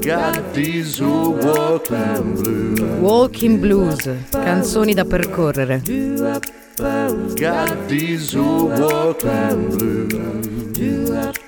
Got these walking blues. Walking blues, canzoni da percorrere. Got these walking blues.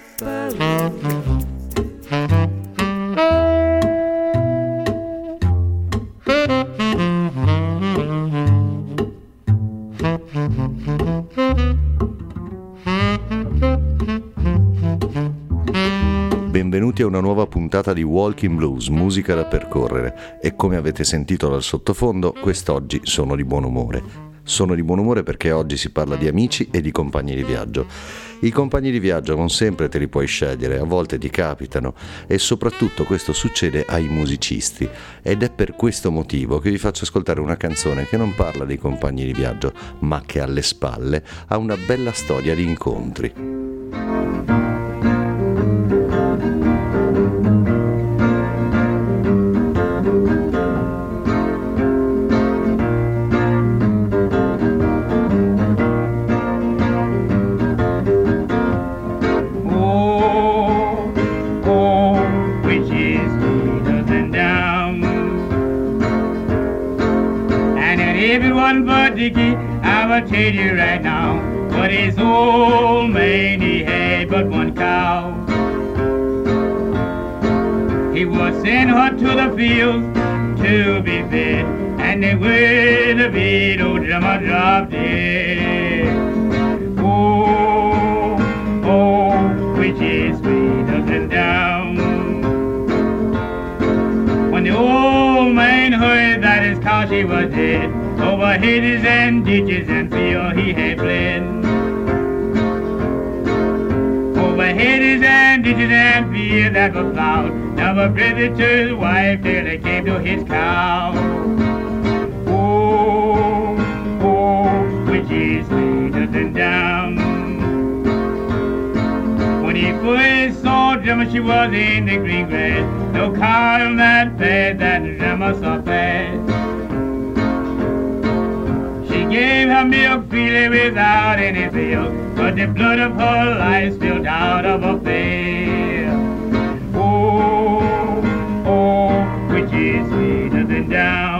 Una nuova puntata di Walking Blues, musica da percorrere. E come avete sentito dal sottofondo, quest'oggi sono di buon umore. Sono di buon umore perché oggi si parla di amici e di compagni di viaggio. I compagni di viaggio non sempre te li puoi scegliere, a volte ti capitano e soprattutto questo succede ai musicisti ed è per questo motivo che vi faccio ascoltare una canzone che non parla dei compagni di viaggio, ma che alle spalle ha una bella storia di incontri. Tell you right now, what his old man he had but one cow. He was sent her to the fields to be fed, and they were the bed, old oh, drummer dropped dead. Oh, oh, which witches, needles and down. When the old man heard that his cow she was dead, over hedges and ditches and field he had fled. Over hedges and ditches and fields that were plowed, never breathed to his wife till he came to his cow. Oh, oh, witches, needles and down. When he first saw Drummer, she was in the green grass. No cow on that bed that Drummer saw pass. Gave her milk freely without any bill, but the blood of her life spilled out of her face. Oh, oh, witches sweeter than down.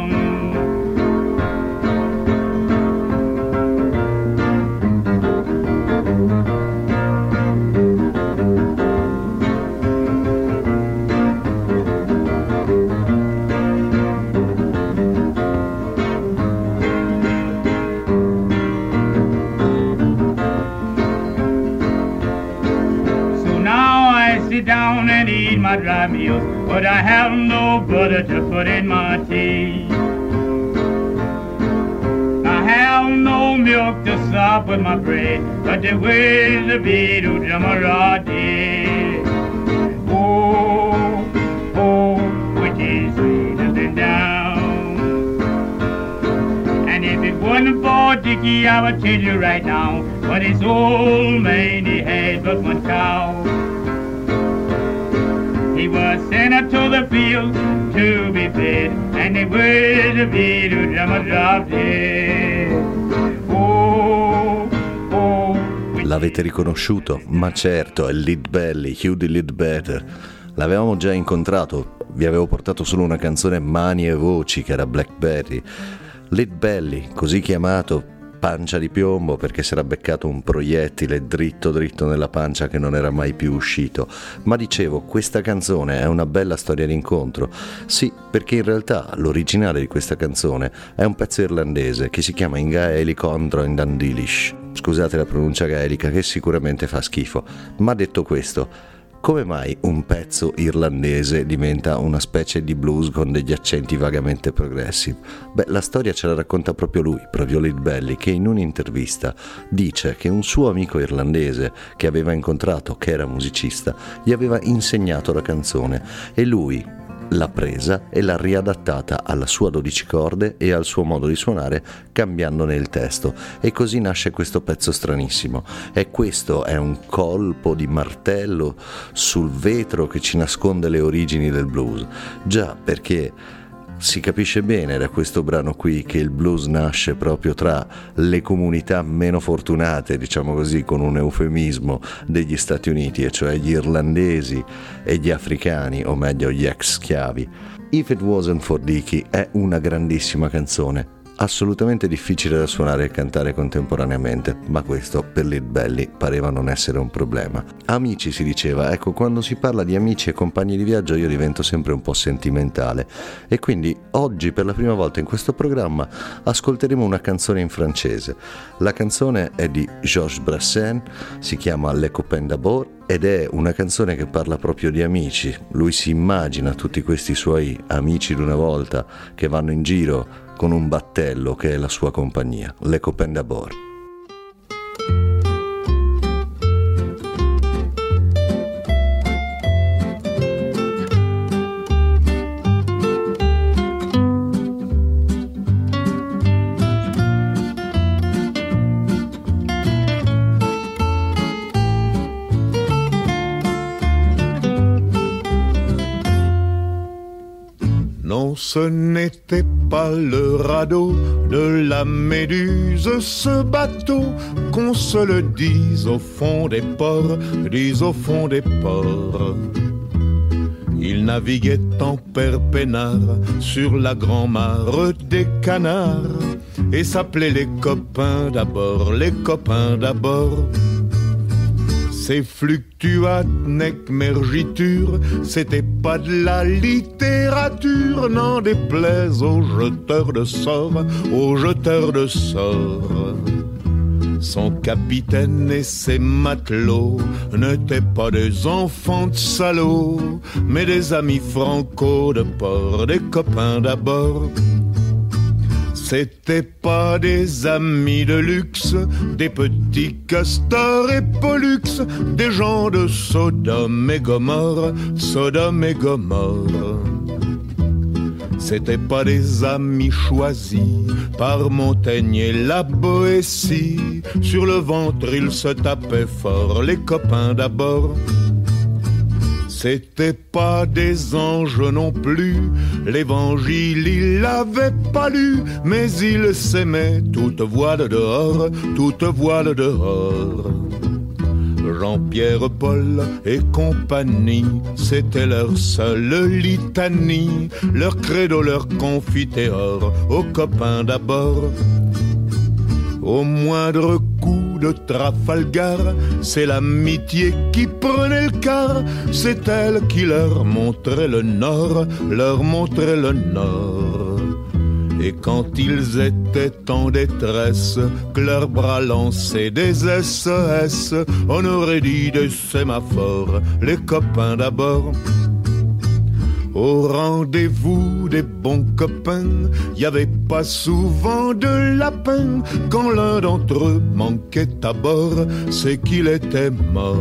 But I have no butter to put in my tea. I have no milk to sop with my bread, but the of it who jamarati. Oh, oh, which is sweeter down. And if it wasn't for Dickie, I would tell you right now, but his old man he had but one cow. Was sent out to the field to be fed, and they were bed who drummer dropped dead. Oh, oh, L'avete riconosciuto? Ma certo, è Lead Belly, Hugh Lead Better. L'avevamo già incontrato, vi avevo portato solo una canzone Mani e Voci che era Blackberry. Lead Belly, così chiamato, pancia di piombo perché si era beccato un proiettile dritto dritto nella pancia che non era mai più uscito. Ma dicevo, questa canzone è una bella storia d'incontro. Sì, perché in realtà l'originale di questa canzone è un pezzo irlandese che si chiama in gaelico Andro in Dandilish. Scusate la pronuncia gaelica che sicuramente fa schifo, ma detto questo, come mai un pezzo irlandese diventa una specie di blues con degli accenti vagamente progressive? Beh, la storia ce la racconta proprio lui, proprio Lead Belly, che in un'intervista dice che un suo amico irlandese che aveva incontrato, che era musicista, gli aveva insegnato la canzone e lui, l'ha presa e l'ha riadattata alla sua 12 corde e al suo modo di suonare cambiandone il testo. E così nasce questo pezzo stranissimo. E questo è un colpo di martello sul vetro che ci nasconde le origini del blues. Già perché si capisce bene da questo brano qui che il blues nasce proprio tra le comunità meno fortunate, diciamo così con un eufemismo, degli Stati Uniti, e cioè gli irlandesi e gli africani, o meglio gli ex schiavi. If It Wasn't for Dicky è una grandissima canzone, assolutamente difficile da suonare e cantare contemporaneamente, ma questo per Lead Belly pareva non essere un problema. Amici si diceva, ecco quando si parla di amici e compagni di viaggio io divento sempre un po' sentimentale e quindi oggi per la prima volta in questo programma ascolteremo una canzone in francese. La canzone è di Georges Brassens, si chiama Le Copain d'Abord ed è una canzone che parla proprio di amici. Lui si immagina tutti questi suoi amici d'una volta che vanno in giro con un battello che è la sua compagnia, Le Copain ce n'était pas le radeau de la méduse, ce bateau, qu'on se le dise au fond des ports, dise au fond des ports. Il naviguait en père peinard sur la grand-mare des canards et s'appelait les copains d'abord, les copains d'abord. Ces fluctuates mergiture, c'était pas de la littérature, n'en déplaise aux jeteurs de sorts, aux jeteurs de sorts. Son capitaine et ses matelots n'étaient pas des enfants de salauds, mais des amis franco de port, des copains d'abord. C'était pas des amis de luxe, des petits castors et pollux, des gens de Sodome et Gomorre, Sodome et Gomorre. C'était pas des amis choisis par Montaigne et la Boétie. Sur le ventre, ils se tapaient fort, les copains d'abord. C'était pas des anges non plus, l'évangile il l'avait pas lu, mais il s'aimait toute voile dehors, toute voile dehors. Jean-Pierre Paul et compagnie, c'était leur seule litanie, leur credo, leur confiteor, aux copains d'abord. Au moindre coup de Trafalgar, c'est l'amitié qui prenait le quart, c'est elle qui leur montrait le nord, leur montrait le nord. Et quand ils étaient en détresse, que leurs bras lançaient des SES, on aurait dit des sémaphores, les copains d'abord. Au rendez-vous des bons copains, y avait pas souvent de lapin. Quand l'un d'entre eux manquait à bord, c'est qu'il était mort.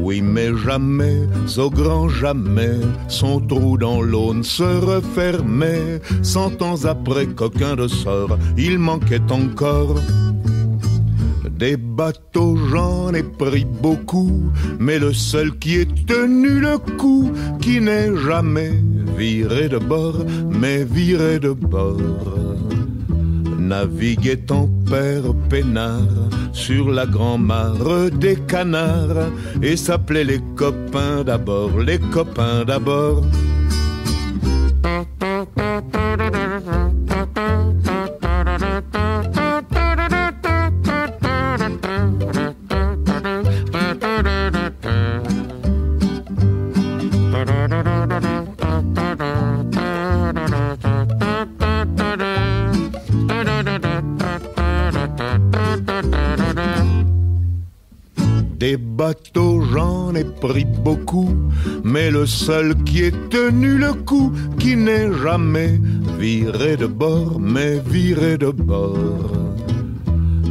Oui, mais jamais, au grand jamais, son trou dans l'aune se refermait. Cent ans après qu'aucun de sort, il manquait encore. Des bateaux, j'en ai pris beaucoup, mais le seul qui ait tenu le coup, qui n'est jamais viré de bord, mais viré de bord. Naviguait en père peinard sur la grand-mare des canards et s'appelait les copains d'abord, les copains d'abord. Beaucoup, mais le seul qui ait tenu le coup, qui n'est jamais viré de bord, mais viré de bord.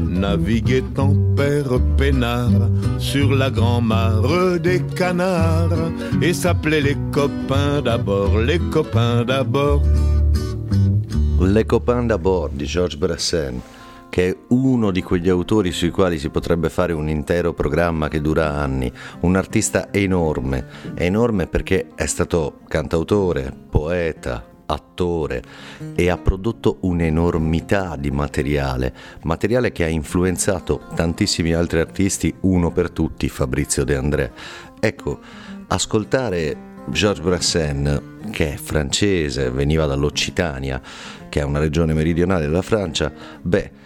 Naviguait en père peinard sur la grand-mare des canards et s'appelait les copains d'abord, les copains d'abord. Les copains d'abord di Georges Brassens. Che è uno di quegli autori sui quali si potrebbe fare un intero programma che dura anni, un artista enorme, enorme perché è stato cantautore, poeta, attore e ha prodotto un'enormità di materiale, materiale che ha influenzato tantissimi altri artisti, uno per tutti, Fabrizio De André. Ecco, ascoltare Georges Brassens, che è francese, veniva dall'Occitania, che è una regione meridionale della Francia, beh,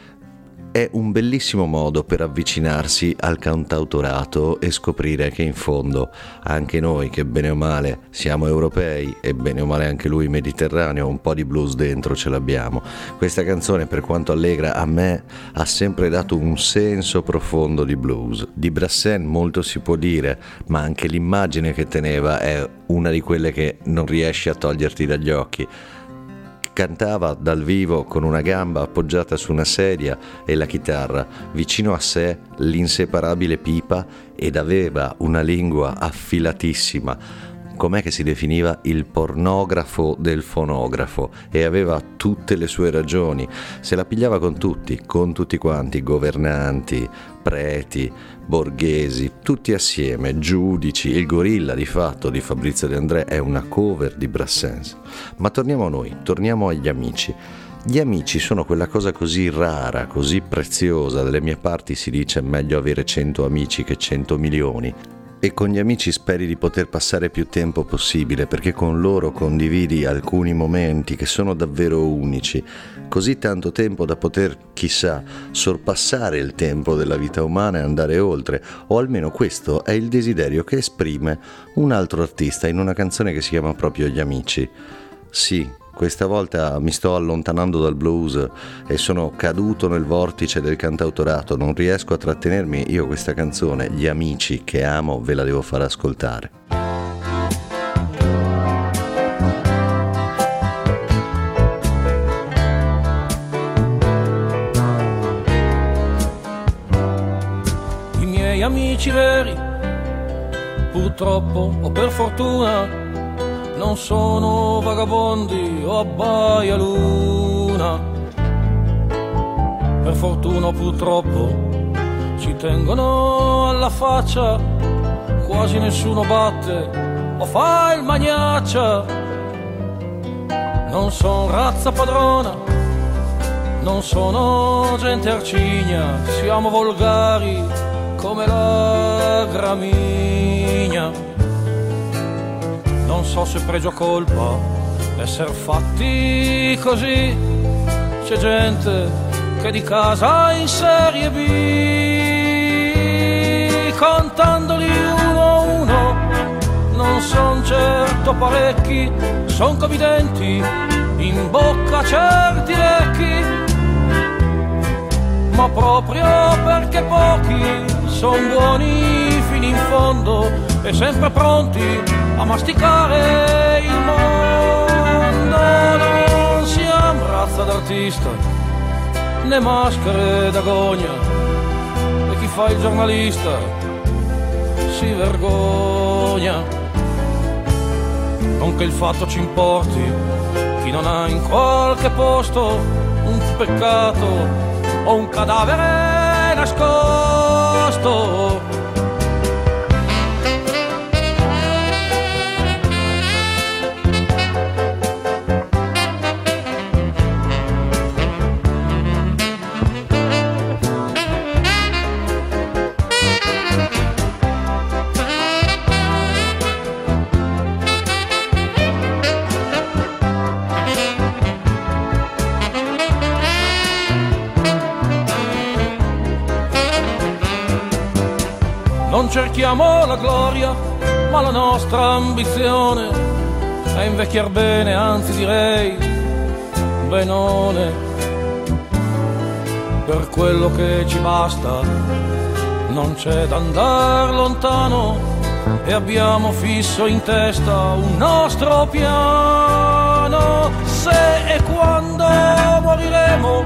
è un bellissimo modo per avvicinarsi al cantautorato e scoprire che in fondo anche noi che bene o male siamo europei e bene o male anche lui mediterraneo, un po' di blues dentro ce l'abbiamo. Questa canzone per quanto allegra a me ha sempre dato un senso profondo di blues. Di Brassens molto si può dire, ma anche l'immagine che teneva è una di quelle che non riesci a toglierti dagli occhi Cantava dal vivo con una gamba appoggiata su una sedia e la chitarra, vicino a sé l'inseparabile pipa ed aveva una lingua affilatissima. Com'è che si definiva il pornografo del fonografo? E aveva tutte le sue ragioni, se la pigliava con tutti, con tutti quanti, governanti, preti, borghesi, tutti assieme, giudici, il gorilla di fatto di Fabrizio De André è una cover di Brassens. Ma torniamo a noi, torniamo agli amici. Gli amici sono quella cosa così rara, così preziosa, dalle mie parti si dice meglio avere 100 amici che 100 milioni, e con gli amici speri di poter passare più tempo possibile perché con loro condividi alcuni momenti che sono davvero unici, così tanto tempo da poter, chissà, sorpassare il tempo della vita umana e andare oltre, o almeno questo è il desiderio che esprime un altro artista in una canzone che si chiama proprio Gli amici. Sì, questa volta mi sto allontanando dal blues e sono caduto nel vortice del cantautorato, non riesco a trattenermi, io questa canzone, Gli amici che amo, ve la devo far ascoltare. I miei amici veri, purtroppo o per fortuna, non sono vagabondi o abbaia luna. Per fortuna purtroppo ci tengono alla faccia, quasi nessuno batte o fa il magnaccia. Non son razza padrona, non sono gente arcigna, siamo volgari come la gramigna so se pregio colpa d'essere fatti così. C'è gente che di casa in serie B, contandoli uno a uno, non son certo parecchi, son come i denti in bocca certi lecchi, ma proprio perché pochi son buoni fino in fondo e sempre pronti a masticare il mondo. Non siamo razza d'artista, né maschere d'agonia, e chi fa il giornalista si vergogna. Non che il fatto ci importi, chi non ha in qualche posto un peccato o un cadavere nascosto cerchiamo la gloria, ma la nostra ambizione è invecchiar bene, anzi direi benone. Per quello che ci basta, non c'è da andare lontano e abbiamo fisso in testa un nostro piano. Se e quando moriremo,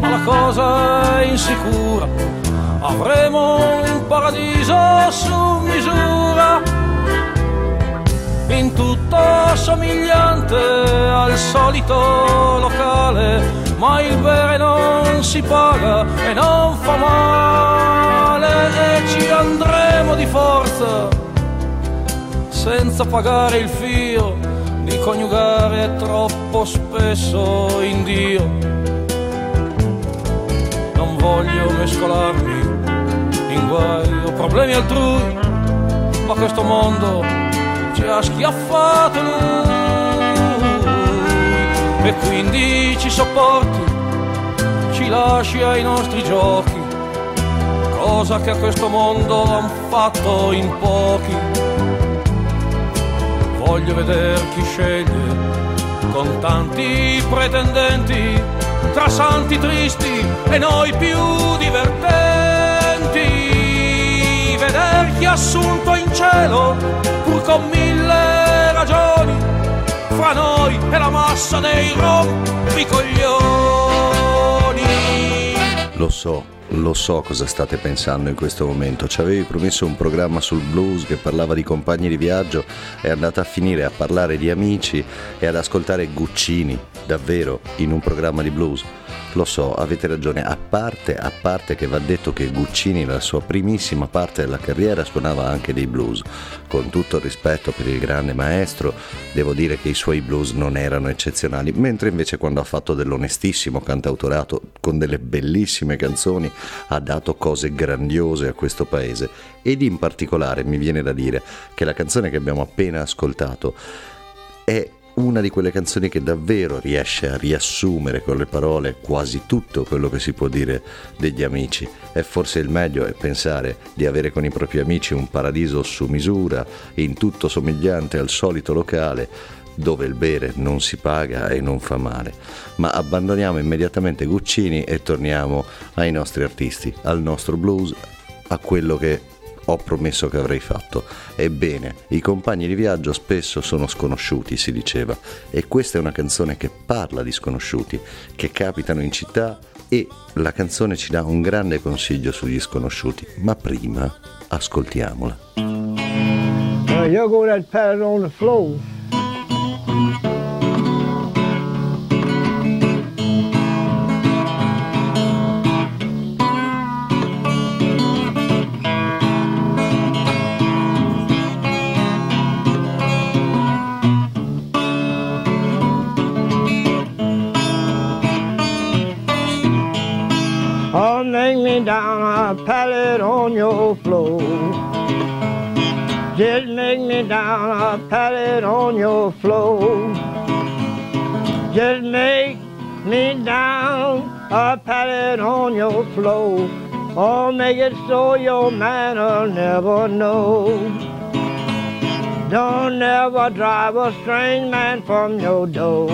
ma la cosa è insicura avremo un paradiso su misura, in tutto somigliante al solito locale, ma il bere non si paga e non fa male e ci andremo di forza senza pagare il fio di coniugare troppo spesso in Dio. Non voglio mescolarmi in guai o problemi altrui, ma questo mondo ci ha schiaffato lui. E quindi ci sopporti, ci lasci ai nostri giochi, cosa che a questo mondo han fatto in pochi. Voglio vedere chi sceglie con tanti pretendenti tra santi tristi e noi più divertenti ha assunto in cielo pur con mille ragioni fra noi e la massa dei rompicoglioni lo so lo so cosa state pensando in questo momento. Ci avevi promesso un programma sul blues che parlava di compagni di viaggio, è andata a finire a parlare di amici e ad ascoltare Guccini, davvero, in un programma di blues. Lo so, avete ragione, a parte, a parte che va detto che Guccini nella sua primissima parte della carriera suonava anche dei blues. Con tutto il rispetto per il grande maestro, devo dire che i suoi blues non erano eccezionali, mentre invece quando ha fatto dell'onestissimo cantautorato con delle bellissime canzoni ha dato cose grandiose a questo paese ed in particolare mi viene da dire che la canzone che abbiamo appena ascoltato è una di quelle canzoni che davvero riesce a riassumere con le parole quasi tutto quello che si può dire degli amici. E forse il meglio è pensare di avere con i propri amici un paradiso su misura, in tutto somigliante al solito locale, dove il bere non si paga e non fa male. Ma abbandoniamo immediatamente Guccini e torniamo ai nostri artisti, al nostro blues, a quello che ho promesso che avrei fatto. Ebbene, i compagni di viaggio spesso sono sconosciuti, si diceva, e questa è una canzone che parla di sconosciuti, che capitano in città e la canzone ci dà un grande consiglio sugli sconosciuti, ma prima ascoltiamola. Uh, your floor. Just make me down a pallet on your floor. Just make me down a pallet on your floor. Or make it so your man'll never know. Don't never drive a strange man from your door.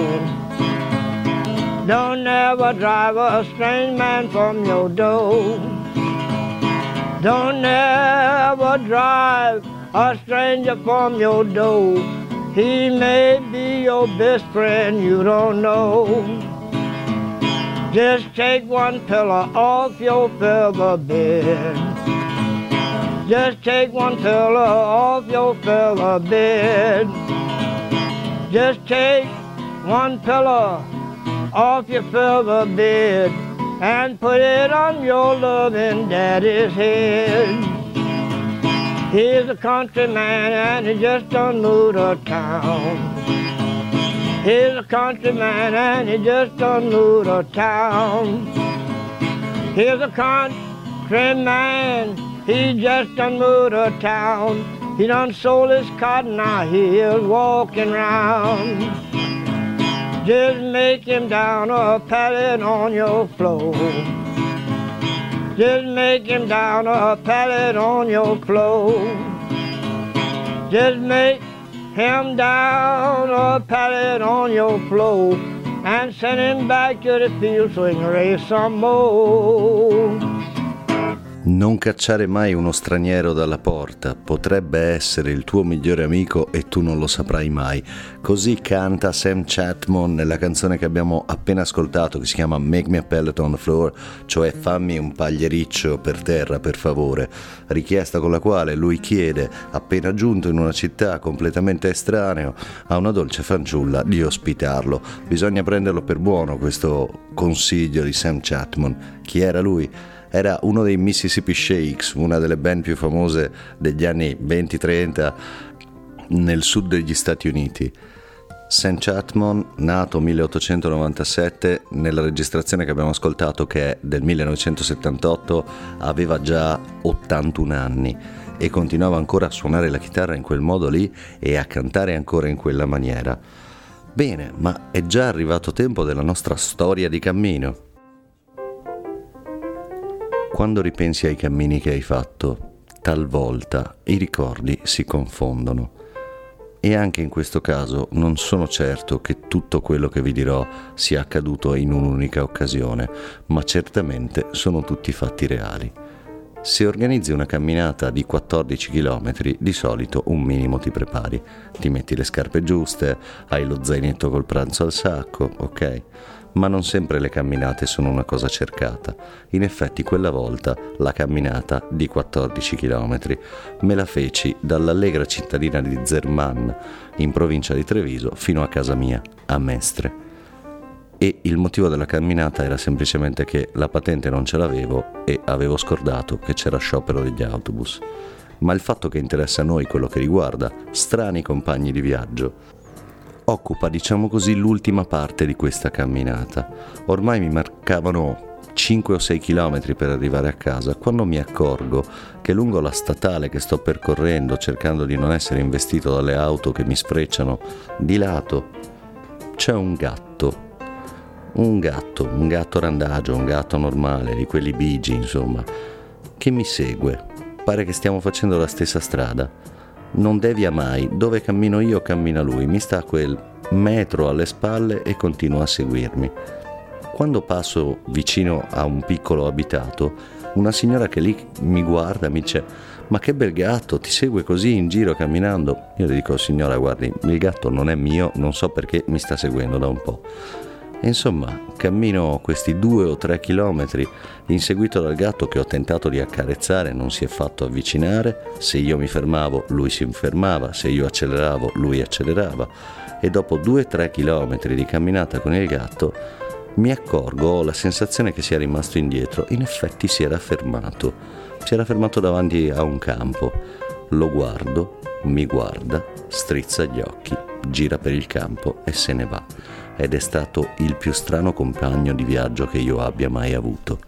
Don't ever drive a strange man from your door. Don't ever drive a stranger from your door. He may be your best friend, you don't know. Just take one pillow off your feather bed. Just take one pillow off your feather bed. Just take one pillow off your feather bed and put it on your loving daddy's head. He's a country man and he just done moved to town. He's a country man and he just done moved to town. He's a country man, he just done moved to town. He done sold his cotton, now he's walking round. Just make him down a pallet on your floor. Just make him down a pallet on your floor. Just make him down a pallet on your floor and send him back to the field so he can raise some more. Non cacciare mai uno straniero dalla porta, potrebbe essere il tuo migliore amico e tu non lo saprai mai. Così canta Sam Chatmon nella canzone che abbiamo appena ascoltato che si chiama Make Me a Pellet on the Floor, cioè fammi un pagliericcio per terra per favore, richiesta con la quale lui chiede, appena giunto in una città completamente estraneo, a una dolce fanciulla di ospitarlo. Bisogna prenderlo per buono questo consiglio di Sam Chatmon. Chi era lui? Era uno dei Mississippi Shakes, una delle band più famose degli anni 20-30 nel sud degli Stati Uniti. Sam Chatmon, nato 1897, nella registrazione che abbiamo ascoltato, che è del 1978, aveva già 81 anni e continuava ancora a suonare la chitarra in quel modo lì e a cantare ancora in quella maniera. Bene, ma è già arrivato tempo della nostra storia di cammino. Quando ripensi ai cammini che hai fatto, talvolta i ricordi si confondono e anche in questo caso non sono certo che tutto quello che vi dirò sia accaduto in un'unica occasione, ma certamente sono tutti fatti reali. Se organizzi una camminata di 14 km, di solito un minimo ti prepari. Ti metti le scarpe giuste, hai lo zainetto col pranzo al sacco, ok? Ma non sempre le camminate sono una cosa cercata. In effetti quella volta la camminata di 14 km me la feci dall'allegra cittadina di Zerman, in provincia di Treviso, fino a casa mia, a Mestre. E il motivo della camminata era semplicemente che la patente non ce l'avevo e avevo scordato che c'era sciopero degli autobus. Ma il fatto che interessa a noi quello che riguarda strani compagni di viaggio occupa, diciamo così, l'ultima parte di questa camminata. Ormai mi mancavano 5 o 6 km per arrivare a casa quando mi accorgo che lungo la statale che sto percorrendo, cercando di non essere investito dalle auto che mi sfrecciano di lato, c'è un gatto. Un gatto, un gatto randagio, un gatto normale, di quelli bigi, insomma, che mi segue. Pare che stiamo facendo la stessa strada non devia mai, dove cammino io cammina lui, mi sta quel metro alle spalle e continua a seguirmi. Quando passo vicino a un piccolo abitato, una signora che lì mi guarda mi dice ma che bel gatto, ti segue così in giro camminando? Io le dico signora guardi, il gatto non è mio, non so perché mi sta seguendo da un po'. Insomma, cammino questi due o tre chilometri inseguito dal gatto che ho tentato di accarezzare, non si è fatto avvicinare, se io mi fermavo lui si fermava, se io acceleravo lui accelerava. E dopo due o tre chilometri di camminata con il gatto mi accorgo, ho la sensazione che sia rimasto indietro, in effetti si era fermato, si era fermato davanti a un campo, lo guardo, mi guarda, strizza gli occhi, gira per il campo e se ne va ed è stato il più strano compagno di viaggio che io abbia mai avuto.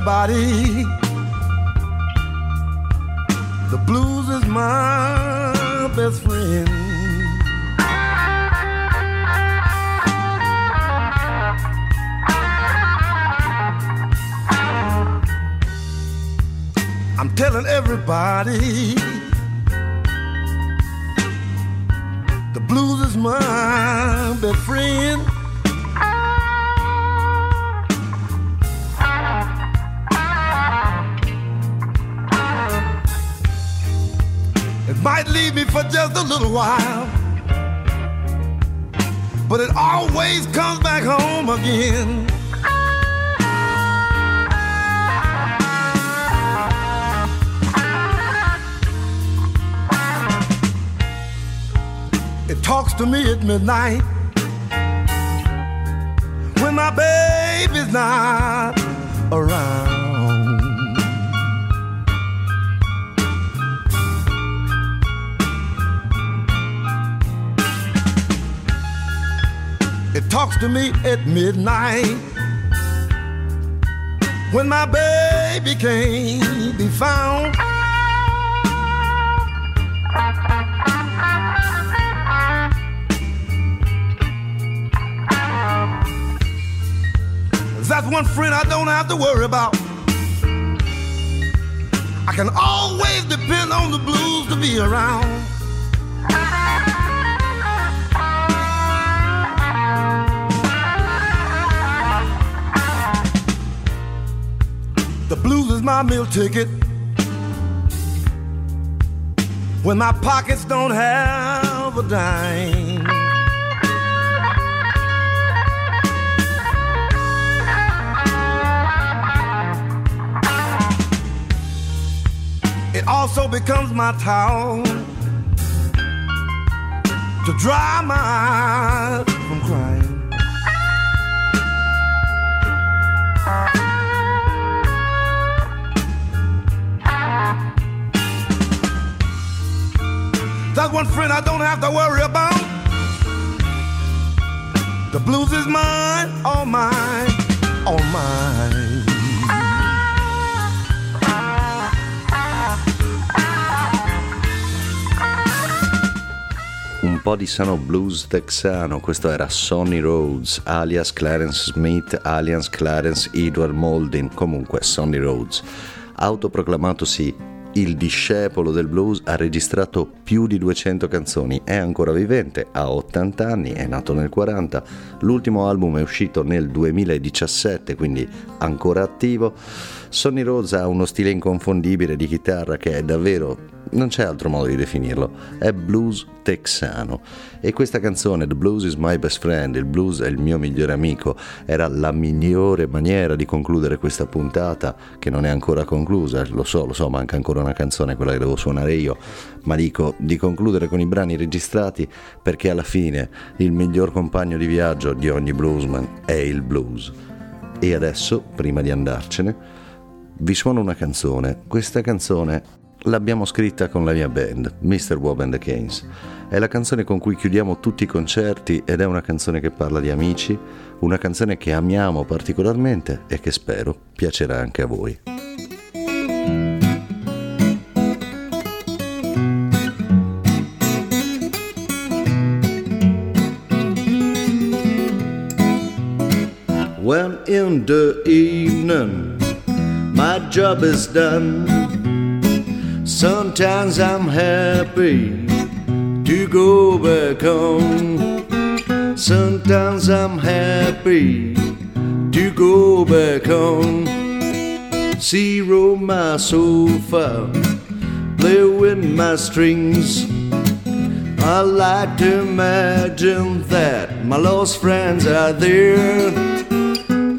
Everybody. The blues is my best friend. I'm telling everybody the blues is my best friend. Might leave me for just a little while. But it always comes back home again. It talks to me at midnight when my baby's not to me at midnight when my baby can't be found. That's one friend I don't have to worry about. I can always depend on the blues to be around. Blues is my meal ticket. When my pockets don't have a dime. It also becomes my towel to dry my That's one friend I don't have to worry about. The blues is mine, all mine, all mine. Un po' di sano blues texano, questo era Sonny Rhodes, alias Clarence Smith, alias Clarence Edward Moulding, comunque Sonny Rhodes. Autoproclamatosi il discepolo del blues, ha registrato più di 200 canzoni, è ancora vivente, ha 80 anni, è nato nel 40, l'ultimo album è uscito nel 2017, quindi ancora attivo. Sonny Rhodes ha uno stile inconfondibile di chitarra che è davvero non c'è altro modo di definirlo, è blues texano. E questa canzone, The Blues is my best friend, il blues è il mio migliore amico, era la migliore maniera di concludere questa puntata, che non è ancora conclusa, lo so, lo so, manca ancora una canzone, quella che devo suonare io, ma dico di concludere con i brani registrati perché alla fine il miglior compagno di viaggio di ogni bluesman è il blues. E adesso, prima di andarcene, vi suono una canzone. Questa canzone L'abbiamo scritta con la mia band, Mr. Wob and the Canes. È la canzone con cui chiudiamo tutti i concerti ed è una canzone che parla di amici, una canzone che amiamo particolarmente e che spero piacerà anche a voi. In the evening my job is done Sometimes I'm happy to go back home. Sometimes I'm happy to go back home. Zero my sofa, play with my strings. I like to imagine that my lost friends are there.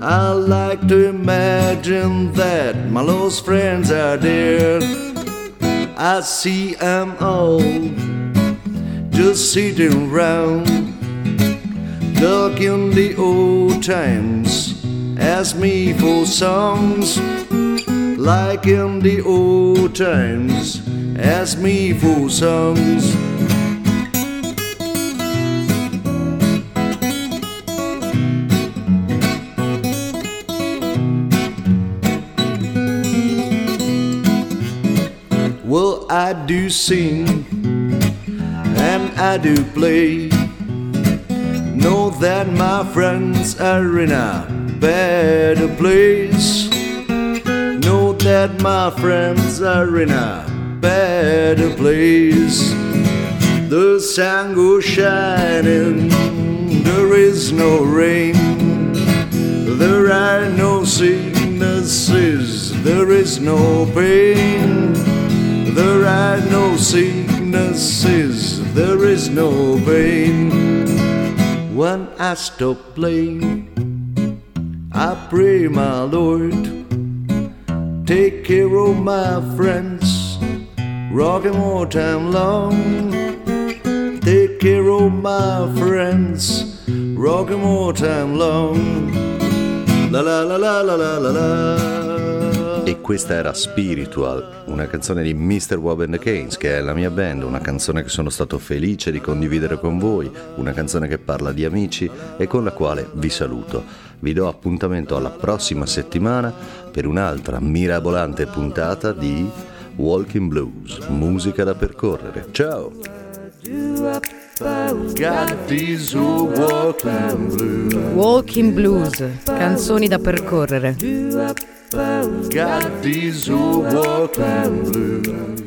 I like to imagine that my lost friends are there. I see them all just sitting round, talking the old times. Ask me for songs like in the old times. Ask me for songs. I do sing and I do play. Know that my friends are in a better place. Know that my friends are in a better place. The sun goes shining, there is no rain. There are no sicknesses, there is no pain. There are no sicknesses, there is no pain. When I stop playing, I pray, my Lord, take care of my friends, rockin' more time long. Take care of my friends, rockin' more time long. La la la la la la la. E questa era Spiritual, una canzone di Mr. Wob and the Canes, che è la mia band, una canzone che sono stato felice di condividere con voi, una canzone che parla di amici e con la quale vi saluto. Vi do appuntamento alla prossima settimana per un'altra mirabolante puntata di Walking Blues, musica da percorrere. Ciao! Walking blues, canzoni da percorrere. Got these old walking blues.